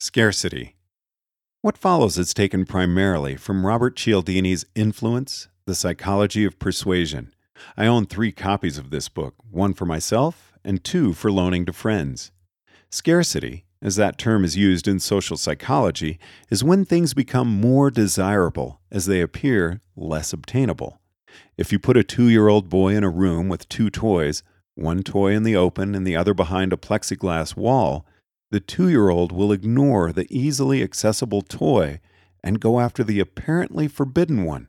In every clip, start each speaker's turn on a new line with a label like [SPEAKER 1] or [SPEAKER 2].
[SPEAKER 1] Scarcity. What follows is taken primarily from Robert Cialdini's Influence, The Psychology of Persuasion. I own three copies of this book, one for myself and two for loaning to friends. Scarcity, as that term is used in social psychology, is when things become more desirable as they appear less obtainable. If you put a two year old boy in a room with two toys, one toy in the open and the other behind a plexiglass wall, the two year old will ignore the easily accessible toy and go after the apparently forbidden one.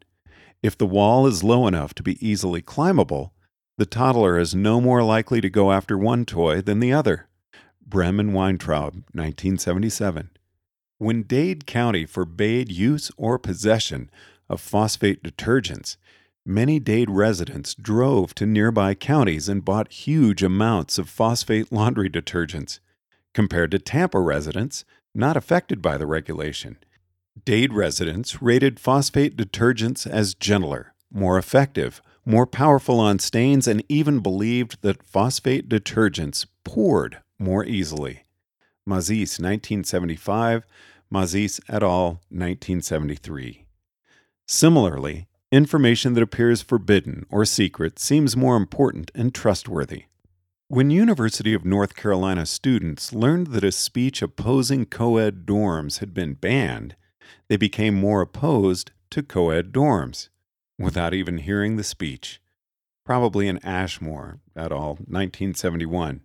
[SPEAKER 1] If the wall is low enough to be easily climbable, the toddler is no more likely to go after one toy than the other. Brehm and Weintraub, 1977. When Dade County forbade use or possession of phosphate detergents, many Dade residents drove to nearby counties and bought huge amounts of phosphate laundry detergents compared to Tampa residents not affected by the regulation. Dade residents rated phosphate detergents as gentler, more effective, more powerful on stains, and even believed that phosphate detergents poured more easily. Mazis, 1975, Mazis et al., 1973. Similarly, information that appears forbidden or secret seems more important and trustworthy. When University of North Carolina students learned that a speech opposing co-ed dorms had been banned, they became more opposed to co-ed dorms without even hearing the speech. Probably in Ashmore et al., 1971.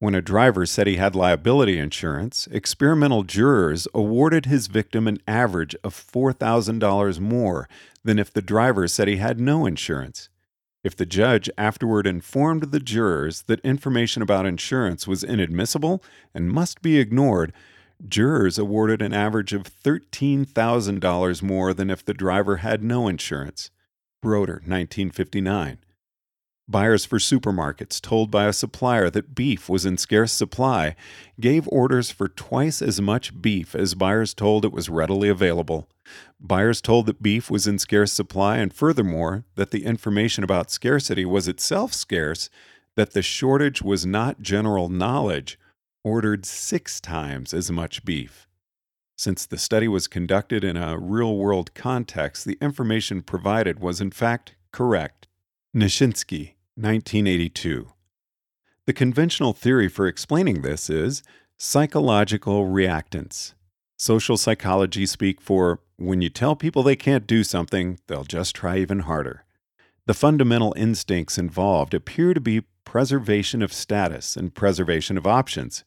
[SPEAKER 1] When a driver said he had liability insurance, experimental jurors awarded his victim an average of $4,000 more than if the driver said he had no insurance. If the judge afterward informed the jurors that information about insurance was inadmissible and must be ignored, jurors awarded an average of $13,000 more than if the driver had no insurance. Broeder, 1959. Buyers for supermarkets, told by a supplier that beef was in scarce supply, gave orders for twice as much beef as buyers told it was readily available. Buyers told that beef was in scarce supply, and furthermore, that the information about scarcity was itself scarce, that the shortage was not general knowledge, ordered six times as much beef. Since the study was conducted in a real world context, the information provided was in fact correct. Knishinsky, 1982. The conventional theory for explaining this is psychological reactance. Social psychology speak for when you tell people they can't do something, they'll just try even harder. The fundamental instincts involved appear to be preservation of status and preservation of options.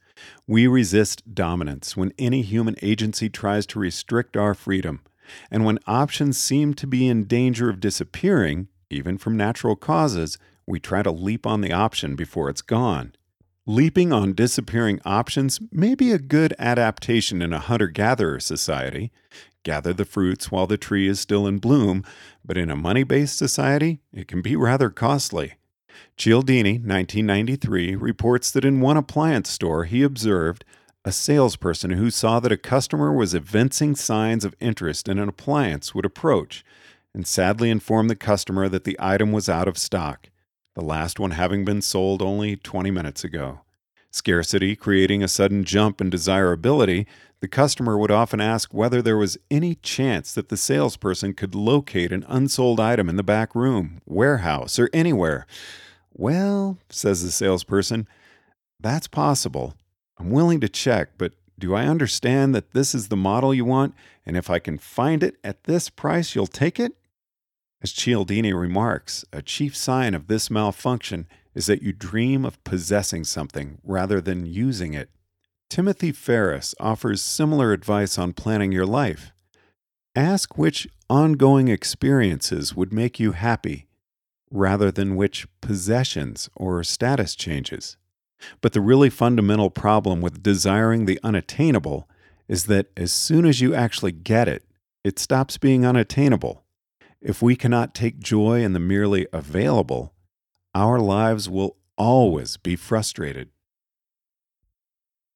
[SPEAKER 1] We resist dominance when any human agency tries to restrict our freedom. And when options seem to be in danger of disappearing, even from natural causes, we try to leap on the option before it's gone. Leaping on disappearing options may be a good adaptation in a hunter gatherer society. Gather the fruits while the tree is still in bloom, but in a money based society, it can be rather costly. Cialdini, 1993, reports that in one appliance store he observed a salesperson who saw that a customer was evincing signs of interest in an appliance would approach and sadly inform the customer that the item was out of stock the last one having been sold only 20 minutes ago. Scarcity creating a sudden jump in desirability, the customer would often ask whether there was any chance that the salesperson could locate an unsold item in the back room, warehouse, or anywhere. Well, says the salesperson, that's possible. I'm willing to check, but do I understand that this is the model you want? And if I can find it at this price, you'll take it? As Cialdini remarks, a chief sign of this malfunction is that you dream of possessing something rather than using it. Timothy Ferriss offers similar advice on planning your life. Ask which ongoing experiences would make you happy rather than which possessions or status changes. But the really fundamental problem with desiring the unattainable is that as soon as you actually get it, it stops being unattainable. If we cannot take joy in the merely available, our lives will always be frustrated.